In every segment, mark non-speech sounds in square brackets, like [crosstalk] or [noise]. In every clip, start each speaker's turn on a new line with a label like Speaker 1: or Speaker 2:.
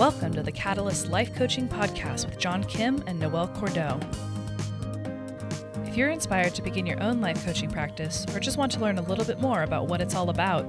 Speaker 1: Welcome to the Catalyst Life Coaching Podcast with John Kim and Noelle Cordeaux. If you're inspired to begin your own life coaching practice or just want to learn a little bit more about what it's all about,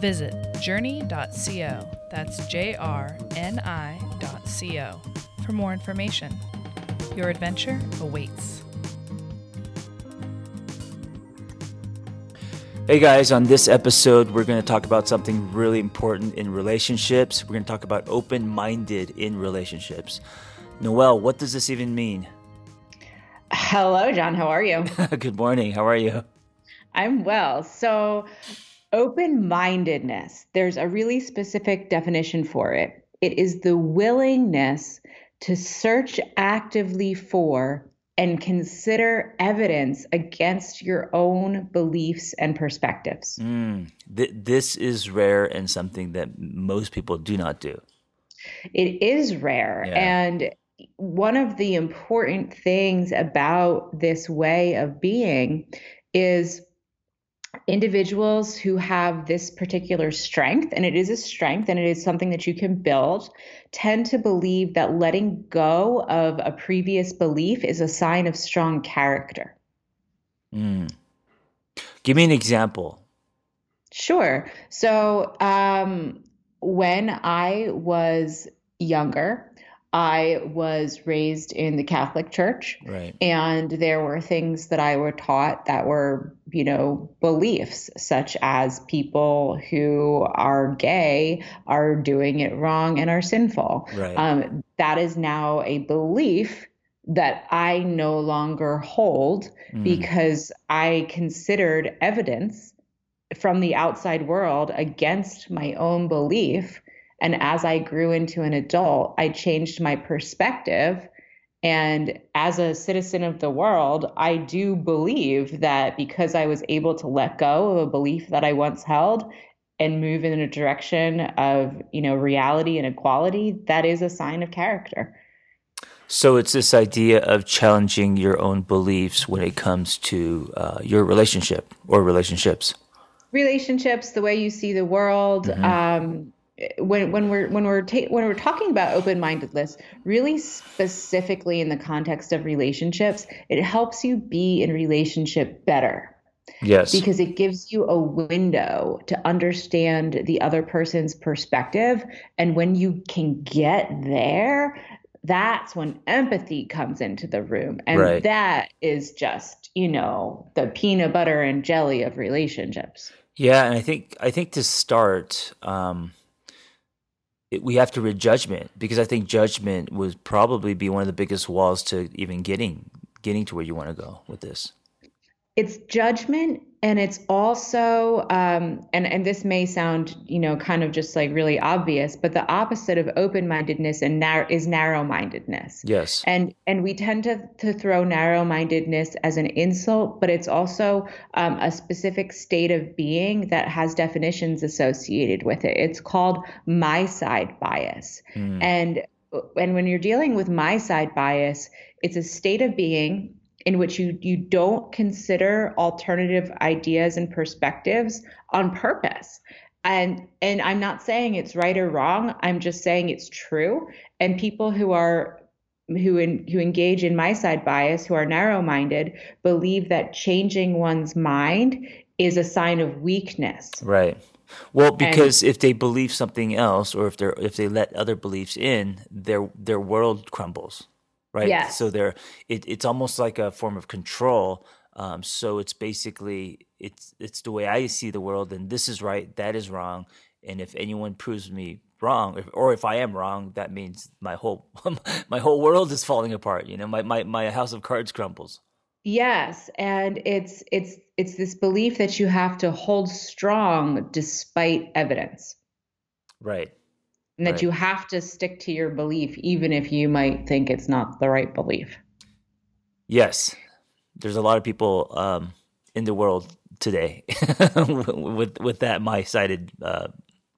Speaker 1: visit journey.co. That's J R N I.co for more information. Your adventure awaits.
Speaker 2: Hey guys, on this episode, we're going to talk about something really important in relationships. We're going to talk about open minded in relationships. Noelle, what does this even mean?
Speaker 3: Hello, John. How are you? [laughs]
Speaker 2: Good morning. How are you?
Speaker 3: I'm well. So, open mindedness, there's a really specific definition for it. It is the willingness to search actively for and consider evidence against your own beliefs and perspectives.
Speaker 2: Mm, th- this is rare and something that most people do not do.
Speaker 3: It is rare. Yeah. And one of the important things about this way of being is individuals who have this particular strength, and it is a strength and it is something that you can build, tend to believe that letting go of a previous belief is a sign of strong character.
Speaker 2: Mm. Give me an example.
Speaker 3: Sure. So, um, when I was younger, I was raised in the Catholic Church.
Speaker 2: Right.
Speaker 3: And there were things that I were taught that were, you know, beliefs, such as people who are gay are doing it wrong and are sinful.
Speaker 2: Right.
Speaker 3: Um, that is now a belief that I no longer hold mm. because I considered evidence from the outside world against my own belief and as I grew into an adult, I changed my perspective. And as a citizen of the world, I do believe that because I was able to let go of a belief that I once held and move in a direction of, you know, reality and equality, that is a sign of character.
Speaker 2: So it's this idea of challenging your own beliefs when it comes to uh, your relationship or relationships.
Speaker 3: Relationships, the way you see the world, mm-hmm. um, when when we're when we're ta- when we're talking about open-mindedness really specifically in the context of relationships it helps you be in relationship better.
Speaker 2: Yes.
Speaker 3: Because it gives you a window to understand the other person's perspective and when you can get there that's when empathy comes into the room and
Speaker 2: right.
Speaker 3: that is just you know the peanut butter and jelly of relationships.
Speaker 2: Yeah and i think i think to start um it, we have to read judgment because I think judgment would probably be one of the biggest walls to even getting getting to where you want to go with this.
Speaker 3: It's judgment and it's also um, and and this may sound you know kind of just like really obvious but the opposite of open-mindedness and narrow is narrow-mindedness.
Speaker 2: Yes.
Speaker 3: And and we tend to to throw narrow-mindedness as an insult but it's also um, a specific state of being that has definitions associated with it. It's called myside bias. Mm. and and when you're dealing with myside bias it's a state of being in which you you don't consider alternative ideas and perspectives on purpose. And and i'm not saying it's right or wrong. I'm just saying it's true. And people who are who in, who engage in myside bias who are narrow minded believe that changing one's mind is a sign of weakness.
Speaker 2: Right. Well because and, if they believe something else or if they're if they let other beliefs in their their world crumbles right?
Speaker 3: Yeah.
Speaker 2: So they're it, it's almost like a form of control. Um, so it's basically it's it's the way I see the world, and this is right, that is wrong, and if anyone proves me wrong, or if I am wrong, that means my whole [laughs] my whole world is falling apart. You know, my my my house of cards crumbles.
Speaker 3: Yes, and it's it's it's this belief that you have to hold strong despite evidence.
Speaker 2: Right
Speaker 3: and that right. you have to stick to your belief even if you might think it's not the right belief.
Speaker 2: Yes. There's a lot of people um, in the world today [laughs] with with that my sided uh,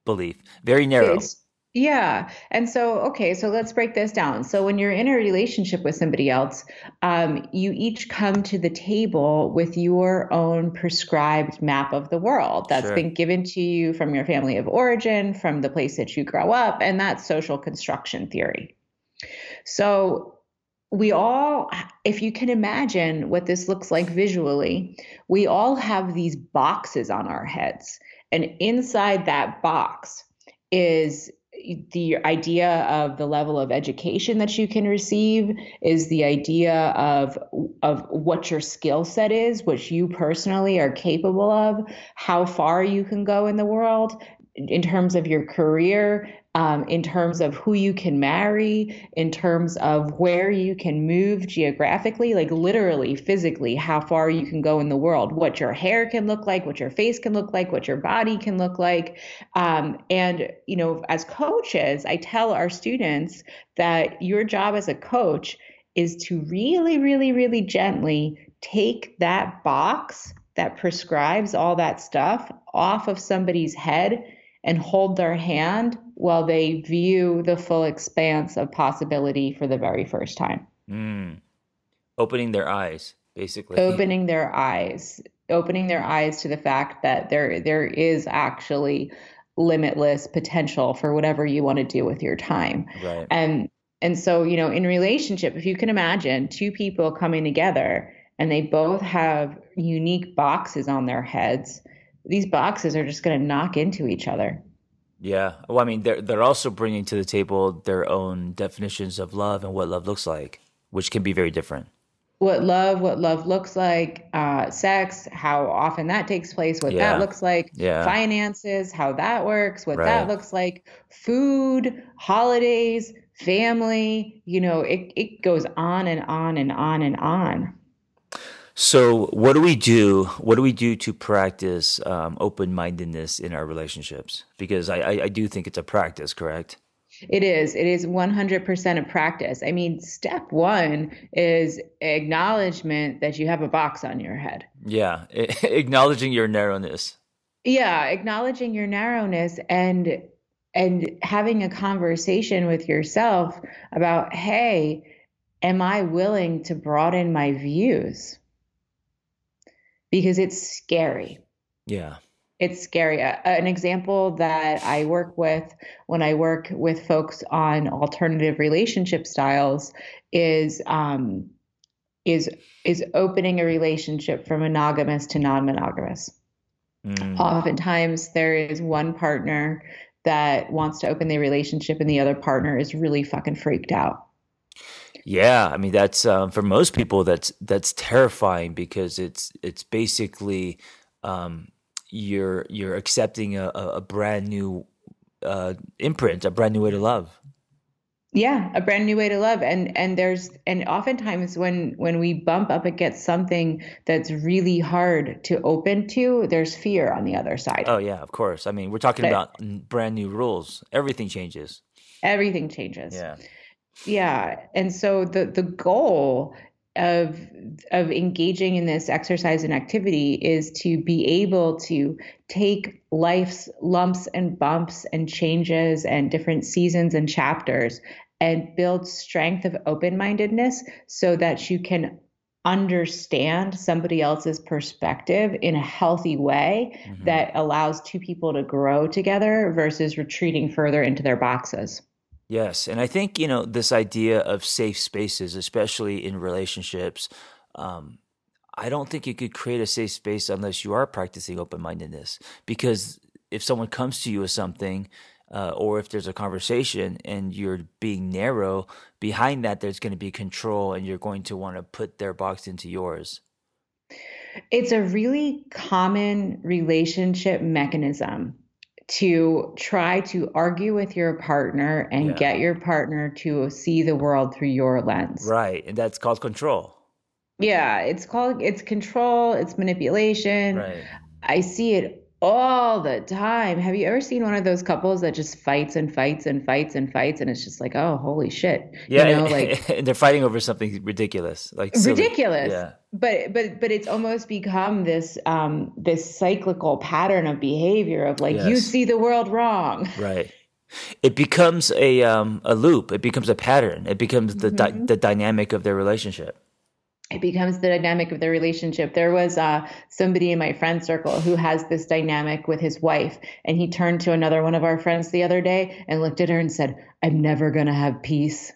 Speaker 2: belief. Very narrow.
Speaker 3: It's, Yeah. And so, okay, so let's break this down. So, when you're in a relationship with somebody else, um, you each come to the table with your own prescribed map of the world that's
Speaker 2: Sure.
Speaker 3: been given to you from your family of origin, from the place that you grow up, and that's social construction theory. So, we all, if you can imagine what this looks like visually, we all have these boxes on our heads. And inside that box is the idea of the level of education that you can receive is the idea of of what your skill set is what you personally are capable of how far you can go in the world in terms of your career um, in terms of who you can marry, in terms of where you can move geographically, like literally, physically, how far you can go in the world, what your hair can look like, what your face can look like, what your body can look like. Um, and, you know, as coaches, I tell our students that your job as a coach is to really, really, really gently take that box that prescribes all that stuff off of somebody's head and hold their hand while they view the full expanse of possibility for the very first time.
Speaker 2: Mm. Opening their eyes, basically.
Speaker 3: Opening their eyes, opening their eyes to the fact that there there is actually limitless potential for whatever you want to do with your time.
Speaker 2: Right.
Speaker 3: And and so, you know, in relationship, if you can imagine two people coming together and they both have unique boxes on their heads, these boxes are just going to knock into each other.
Speaker 2: Yeah. Well, I mean, they're they're also bringing to the table their own definitions of love and what love looks like, which can be very different.
Speaker 3: What love, what love looks like, uh, sex, how often that takes place, what
Speaker 2: Yeah.
Speaker 3: that looks like,
Speaker 2: Yeah.
Speaker 3: finances, how that works, what
Speaker 2: Right.
Speaker 3: that looks like, food, holidays, family. You know, it it goes on and on and on and on.
Speaker 2: So, what do we do? What do we do to practice um, open mindedness in our relationships? Because I, I, I do think it's a practice, correct?
Speaker 3: It is. It is 100% a practice. I mean, step one is acknowledgement that you have a box on your head.
Speaker 2: Yeah. [laughs] Acknowledging your narrowness.
Speaker 3: Yeah, acknowledging your narrowness and and having a conversation with yourself about, hey, am I willing to broaden my views? Because it's scary.
Speaker 2: Yeah.
Speaker 3: It's scary. An example that I work with when I work with folks on alternative relationship styles is um, is is opening a relationship from monogamous to non-monogamous.
Speaker 2: Mm.
Speaker 3: Oftentimes, there is one partner that wants to open the relationship, and the other partner is really fucking freaked out.
Speaker 2: Yeah, I mean that's um, for most people that's that's terrifying because it's it's basically um, you're you're accepting a, a brand new uh, imprint, a brand new way to love.
Speaker 3: Yeah, a brand new way to love. And and there's and oftentimes when when we bump up against something that's really hard to open to, there's fear on the other side.
Speaker 2: Oh yeah, of course. I mean we're talking
Speaker 3: But
Speaker 2: about brand new rules. Everything changes.
Speaker 3: everything changes.
Speaker 2: Yeah.
Speaker 3: Yeah. And so the the goal of of engaging in this exercise and activity is to be able to take life's lumps and bumps and changes and different seasons and chapters and build strength of open-mindedness so that you can understand somebody else's perspective in a healthy way
Speaker 2: Mhm.
Speaker 3: that allows two people to grow together versus retreating further into their boxes.
Speaker 2: Yes, and I think you know this idea of safe spaces, especially in relationships. Um, I don't think you could create a safe space unless you are practicing open mindedness. Because if someone comes to you with something, uh, or if there's a conversation and you're being narrow, behind that there's going to be control, and you're going to want to put their box into yours.
Speaker 3: It's a really common relationship mechanism to try to argue with your partner and
Speaker 2: Yeah.
Speaker 3: get your partner to see the world through your lens.
Speaker 2: Right, and that's called control.
Speaker 3: Yeah, it's called it's control, it's manipulation.
Speaker 2: Right.
Speaker 3: I see it all the time. Have you ever seen one of those couples that just fights and fights and fights and fights and it's just like, "Oh, holy shit."
Speaker 2: Yeah,
Speaker 3: You know,
Speaker 2: and, [laughs]
Speaker 3: like
Speaker 2: and they're fighting over something ridiculous, like silly.
Speaker 3: ridiculous
Speaker 2: Yeah.
Speaker 3: but but but it's almost become this um this cyclical pattern of behavior of like you see the world wrong
Speaker 2: Right. it becomes a um, a loop. It becomes a pattern. It becomes the
Speaker 3: Mm-hmm.
Speaker 2: di- the dynamic of their relationship.
Speaker 3: It becomes the dynamic of their relationship. There was uh, somebody in my friend circle who has this dynamic with his wife, and he turned to another one of our friends the other day and looked at her and said, "I'm never gonna have peace."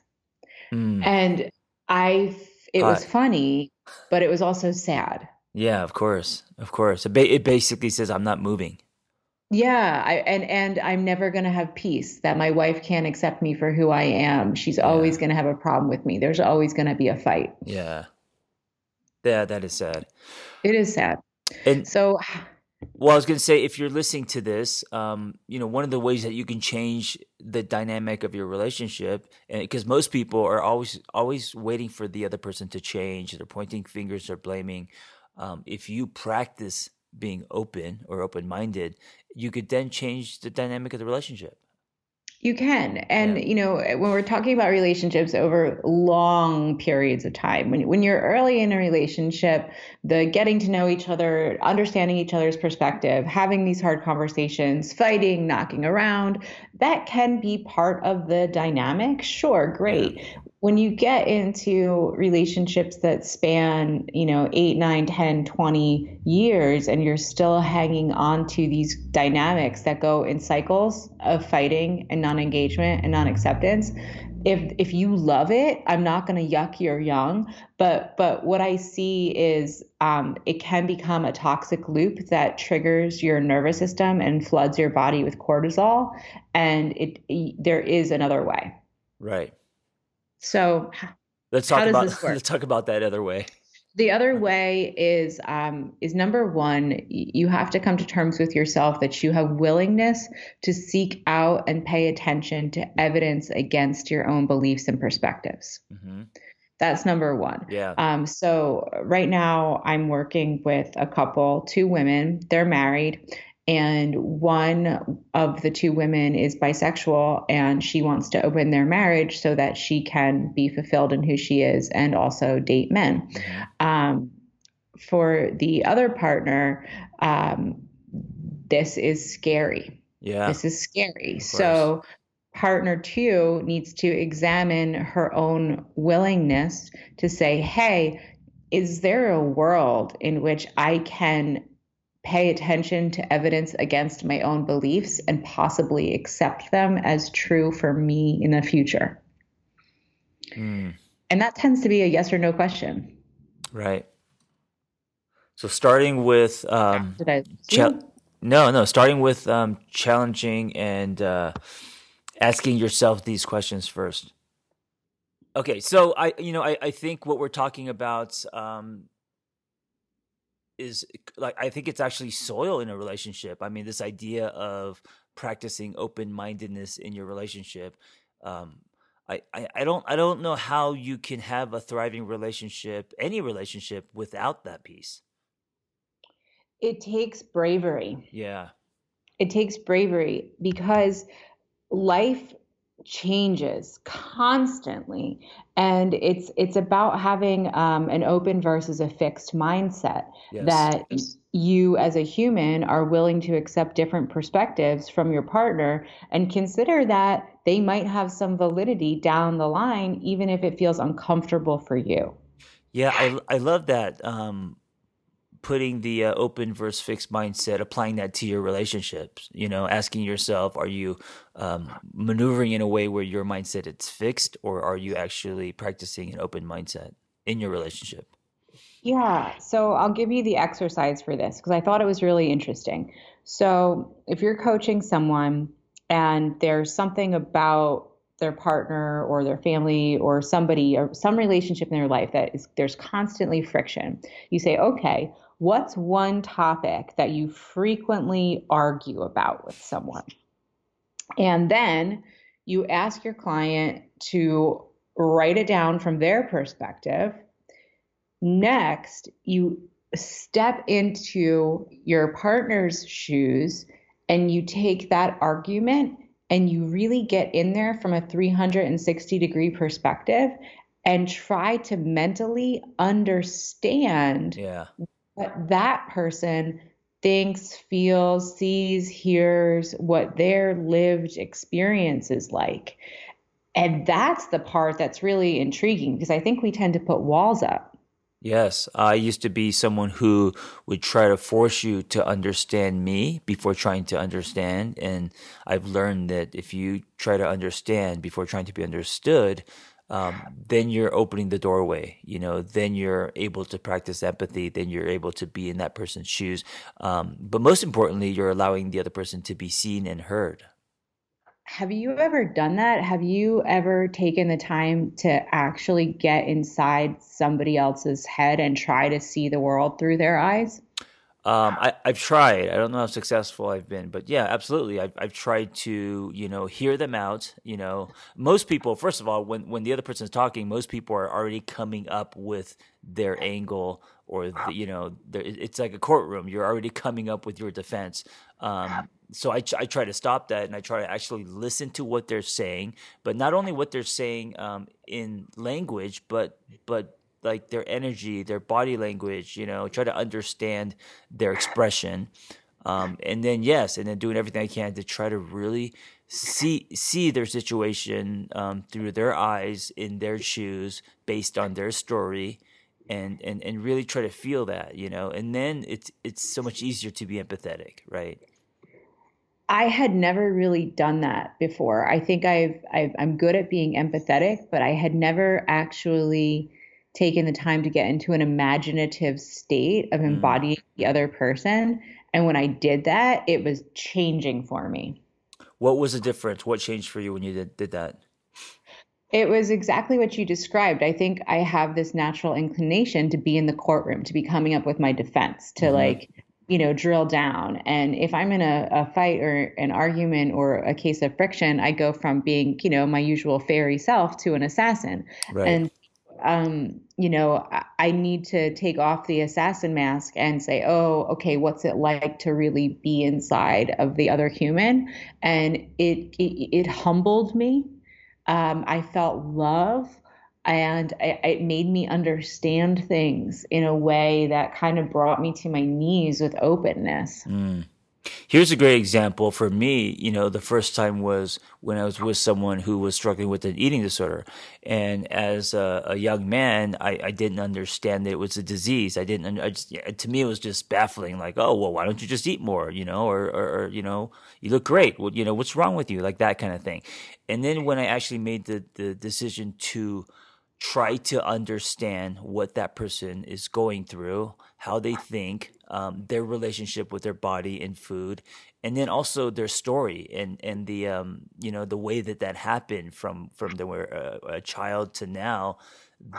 Speaker 2: Mm.
Speaker 3: And I, it was funny, but it was also sad.
Speaker 2: Yeah, of course, of course. It, ba- it basically says I'm not moving.
Speaker 3: Yeah, I and and I'm never going to have peace that my wife can't accept me for who I am. She's always going to have a problem with me. There's always going to be a fight.
Speaker 2: Yeah, yeah, that is sad.
Speaker 3: It is sad.
Speaker 2: And
Speaker 3: So [sighs]
Speaker 2: Well, I was going to say, if you're listening to this, um, you know, one of the ways that you can change the dynamic of your relationship, because most people are always always waiting for the other person to change, they're pointing fingers, they're blaming. Um, if you practice being open or open minded, you could then change the dynamic of the relationship.
Speaker 3: You can. And,
Speaker 2: Yeah.
Speaker 3: you know, when we're talking about relationships over long periods of time, when, when you're early in a relationship, the getting to know each other, understanding each other's perspective, having these hard conversations, fighting, knocking around, that can be part of the dynamic. Sure, great. When you get into relationships that span, you know, 8, 9, 10, 20 years and you're still hanging on to these dynamics that go in cycles of fighting and non-engagement and non-acceptance, if if you love it, I'm not going to yuck your young, but but what I see is um, it can become a toxic loop that triggers your nervous system and floods your body with cortisol, and it, there is another way.
Speaker 2: Right.
Speaker 3: So
Speaker 2: Let's talk about [laughs] let's talk about that other way.
Speaker 3: the other way is um, is number one you have to come to terms with yourself that you have willingness to seek out and pay attention to evidence against your own beliefs and perspectives.
Speaker 2: Hmm
Speaker 3: that's number one.
Speaker 2: Yeah.
Speaker 3: um, so right now i'm working with a couple two women. They're married and one of the two women is bisexual and she wants to open their marriage so that she can be fulfilled in who she is and also date men
Speaker 2: Mhm.
Speaker 3: um, for the other partner, um, this is scary.
Speaker 2: Yeah.
Speaker 3: This is scary. So, partner two needs to examine her own willingness to say, hey, is there a world in which I can pay attention to evidence against my own beliefs and possibly accept them as true for me in the future?
Speaker 2: Mm,
Speaker 3: And that tends to be a yes or no question.
Speaker 2: right. So starting with um,
Speaker 3: Did I?
Speaker 2: Chal- no, no. Starting with um, challenging and uh, asking yourself these questions first. Okay, so I, you know, I, I think what we're talking about um, is like I think it's actually soil in a relationship. I mean, this idea of practicing open mindedness in your relationship. Um, I, I, I don't I don't know how you can have a thriving relationship, any relationship, without that piece.
Speaker 3: it takes bravery.
Speaker 2: Yeah.
Speaker 3: It takes bravery because life changes constantly and it's it's about having um, an open versus a fixed mindset
Speaker 2: Yes.
Speaker 3: that you as a human are willing to accept different perspectives from your partner and consider that they might have some validity down the line even if it feels uncomfortable for you
Speaker 2: Yeah, I I love that. Um, putting the uh, open versus fixed mindset, applying that to your relationships. You know, asking yourself, are you um, maneuvering in a way where your mindset is fixed, or are you actually practicing an open mindset in your relationship?
Speaker 3: Yeah, so I'll give you the exercise for this because I thought it was really interesting. So, if you're coaching someone and there's something about their partner or their family or somebody or some relationship in their life that is there's constantly friction, you say, okay, what's one topic that you frequently argue about with someone? And then you ask your client to write it down from their perspective Next, you step into your partner's shoes and you take that argument and you really get in there from a 360 degree perspective and try to mentally understand
Speaker 2: Yeah,
Speaker 3: what that person thinks, feels, sees, hears, what their lived experience is like. And that's the part that's really intriguing because I think we tend to put walls up.
Speaker 2: Yes, I used to be someone who would try to force you to understand me before trying to understand. And I've learned that if you try to understand before trying to be understood, um, then you're opening the doorway. You know, then you're able to practice empathy. Then you're able to be in that person's shoes. Um, but most importantly, you're allowing the other person to be seen and heard.
Speaker 3: Have you ever done that? Have you ever taken the time to actually get inside somebody else's head and try to see the world through their eyes?
Speaker 2: Um, I, have tried. I don't know how successful I've been, but yeah, absolutely. I've, I've tried to, you know, hear them out. You know, most people, first of all, when, when the other person is talking, most people are already coming up with their angle or, the, you know, it's like a courtroom. You're already coming up with your defense. Um, so I, I try to stop that and I try to actually listen to what they're saying, but not only what they're saying um, in language, but, but like their energy, their body language, you know, try to understand their expression. Um, and then yes, and then doing everything I can to try to really see see their situation um, through their eyes, in their shoes, based on their story, and and and really try to feel that, you know. And then it's it's so much easier to be empathetic, right?
Speaker 3: I had never really done that before. I think I've, I've I'm good at being empathetic, but I had never actually taken the time to get into an imaginative state of mm. embodying mm. the other person. And when I did that, it was changing for me.
Speaker 2: What was the difference? What changed for you when you did, did that?
Speaker 3: It was exactly what you described. I think I have this natural inclination to be in the courtroom, to be coming up with my defense, to mm-hmm. like, you know, drill down. And if I'm in a, a fight or an argument or a case of friction, I go from being, you know, my usual fairy self to an assassin. Right. And um, you know, I need to take off the assassin mask and say, oh, okay, what's it like to really be inside of the other human? And it it, it humbled me. Um, I felt love, and it, it made me understand things in a way that kind of brought me to my knees with openness.
Speaker 2: Mm. Here's a great example for me. You know, the first time was when I was with someone who was struggling with an eating disorder. And as a, a young man, I, I, didn't understand that it was a disease. I didn't, I just, to me, it was just baffling. Like, oh, well, why don't you just eat more? You know, or, or, or you know, you look great. Well, you know, what's wrong with you? Like that kind of thing. And then when I actually made the, the decision to, try to understand what that person is going through, how they think, um, their relationship with their body and food, and then also their story and and the um, you know the way that that happened from from they were a, a child to now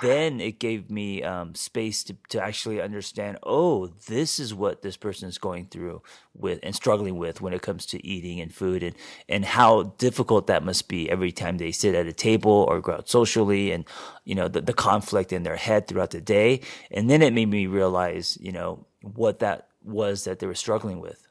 Speaker 2: then it gave me um, space to, to actually understand oh this is what this person is going through with and struggling with when it comes to eating and food and and how difficult that must be every time they sit at a table or go out socially and you know the, the conflict in their head throughout the day. And then it made me realize you know what that was that they were struggling with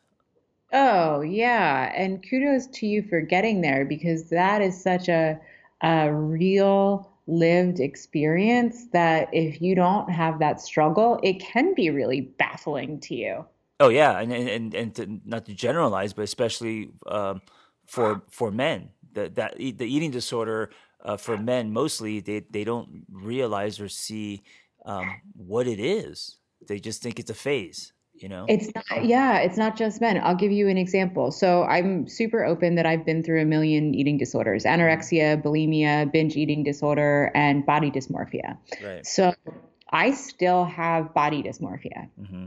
Speaker 3: oh yeah and kudos to you for getting there because that is such a a real lived experience that if you don't have that struggle, it can be really baffling to you.
Speaker 2: Oh yeah, and and and to, not to generalize, but especially um, for for men, that that the eating disorder uh, for men mostly they they don't realize or see um, what it is. They just think it's a phase you know?
Speaker 3: It's not yeah it's not just men. I'll give you an example. So i'm super open that i've been through a million eating disorders anorexia bulimia binge eating disorder and body dysmorphia. Right. so i still have body dysmorphia. Mm-hmm.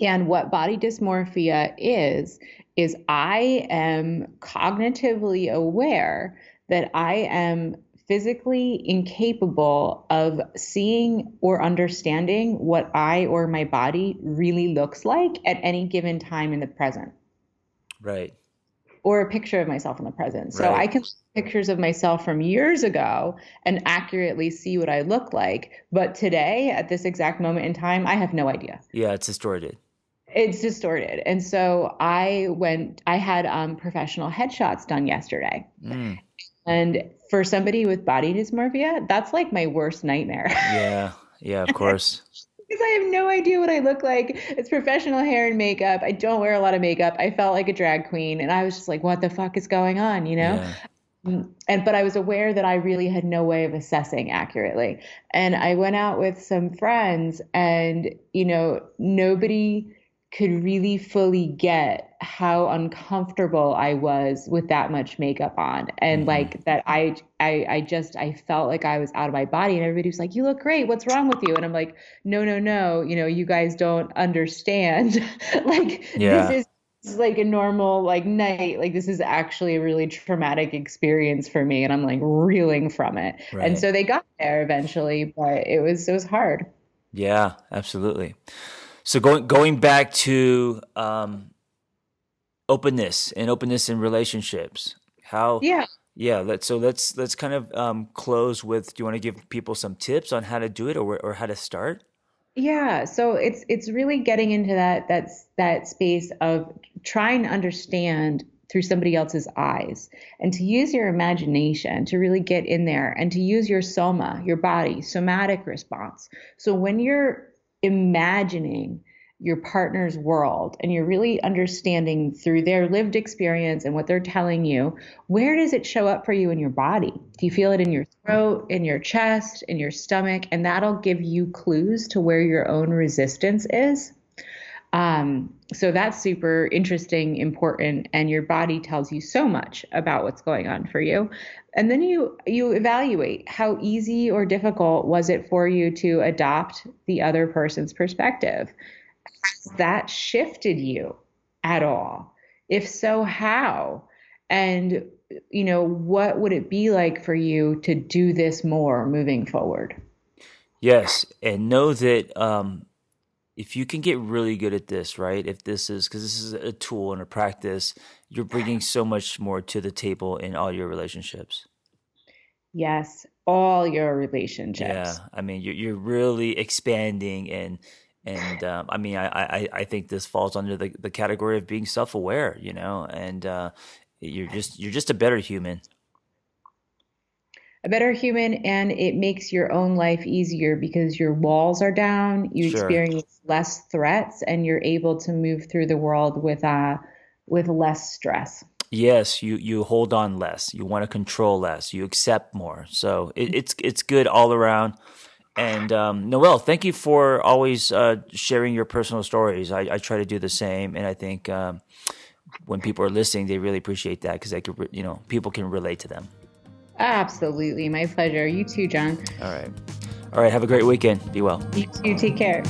Speaker 3: and what body dysmorphia is is i am cognitively aware that i am physically incapable of seeing or understanding what I or my body really looks like at any given time in the present.
Speaker 2: Right.
Speaker 3: Or a picture of myself in the present. So right. I can pictures of myself from years ago and accurately see what I look like. But today, at this exact moment in time, I have no idea.
Speaker 2: Yeah, it's distorted
Speaker 3: it's distorted and so i went i had um, professional headshots done yesterday mm. And for somebody with body dysmorphia, that's like my worst nightmare. [laughs]
Speaker 2: yeah. Yeah, of course.
Speaker 3: because I have no idea what I look like. It's professional hair and makeup. I don't wear a lot of makeup. I felt like a drag queen, and I was just like, "What the fuck is going on?" You know. Yeah. Mm, and but I was aware that I really had no way of assessing accurately. And I went out with some friends, and you know, nobody could really fully get how uncomfortable I was with that much makeup on. And mm-hmm. like that I, I I just I felt like I was out of my body and everybody was like you look great. What's wrong with you? And I'm like no no no. You know you guys don't understand. [laughs] Like yeah. this is like a normal like night. Like this is actually a really traumatic experience for me and i'm like reeling from it. Right. and so they got there eventually but it was it was hard.
Speaker 2: Yeah absolutely so going going back to um, openness and openness in relationships, how?
Speaker 3: Yeah.
Speaker 2: Yeah. Let's so let's let's kind of um, close with. Do you want to give people some tips on how to do it or or how to start?
Speaker 3: Yeah, so it's it's really getting into that that's that space of trying to understand through somebody else's eyes and to use your imagination to really get in there and to use your soma, your body, somatic response. So when you're imagining your partner's world and you're really understanding through their lived experience and what they're telling you, where does it show up for you in your body? Do you feel it in your throat, in your chest, in your stomach? And that'll give you clues to where your own resistance is. Um, so that's super interesting, important, and your body tells you so much about what's going on for you. And then you you evaluate how easy or difficult was it for you to adopt the other person's perspective. Has that shifted you at all? If so, how? And you know, what would it be like for you to do this more moving forward?
Speaker 2: Yes, and know that um, if you can get really good at this, right? If this is because this is a tool and a practice, you're bringing so much more to the table in all your relationships.
Speaker 3: Yes, all your relationships.
Speaker 2: Yeah, I mean, you're you're really expanding and and [sighs] um, I mean, I, I I think this falls under the the category of being self aware, you know, and uh, you're just you're just a better human
Speaker 3: a better human and it makes your own life easier because your walls are down you sure. experience less threats and you're able to move through the world with uh with less stress
Speaker 2: yes you you hold on less you want to control less you accept more so it, it's it's good all around and um, Noelle, thank you for always uh, sharing your personal stories. I, I, try to do the same, and I think um, when people are listening, they really appreciate that because they could, you know, people can relate to them.
Speaker 3: Absolutely. My pleasure. You too, John.
Speaker 2: All right. All right. Have a great weekend. Be well.
Speaker 3: You too. Take care.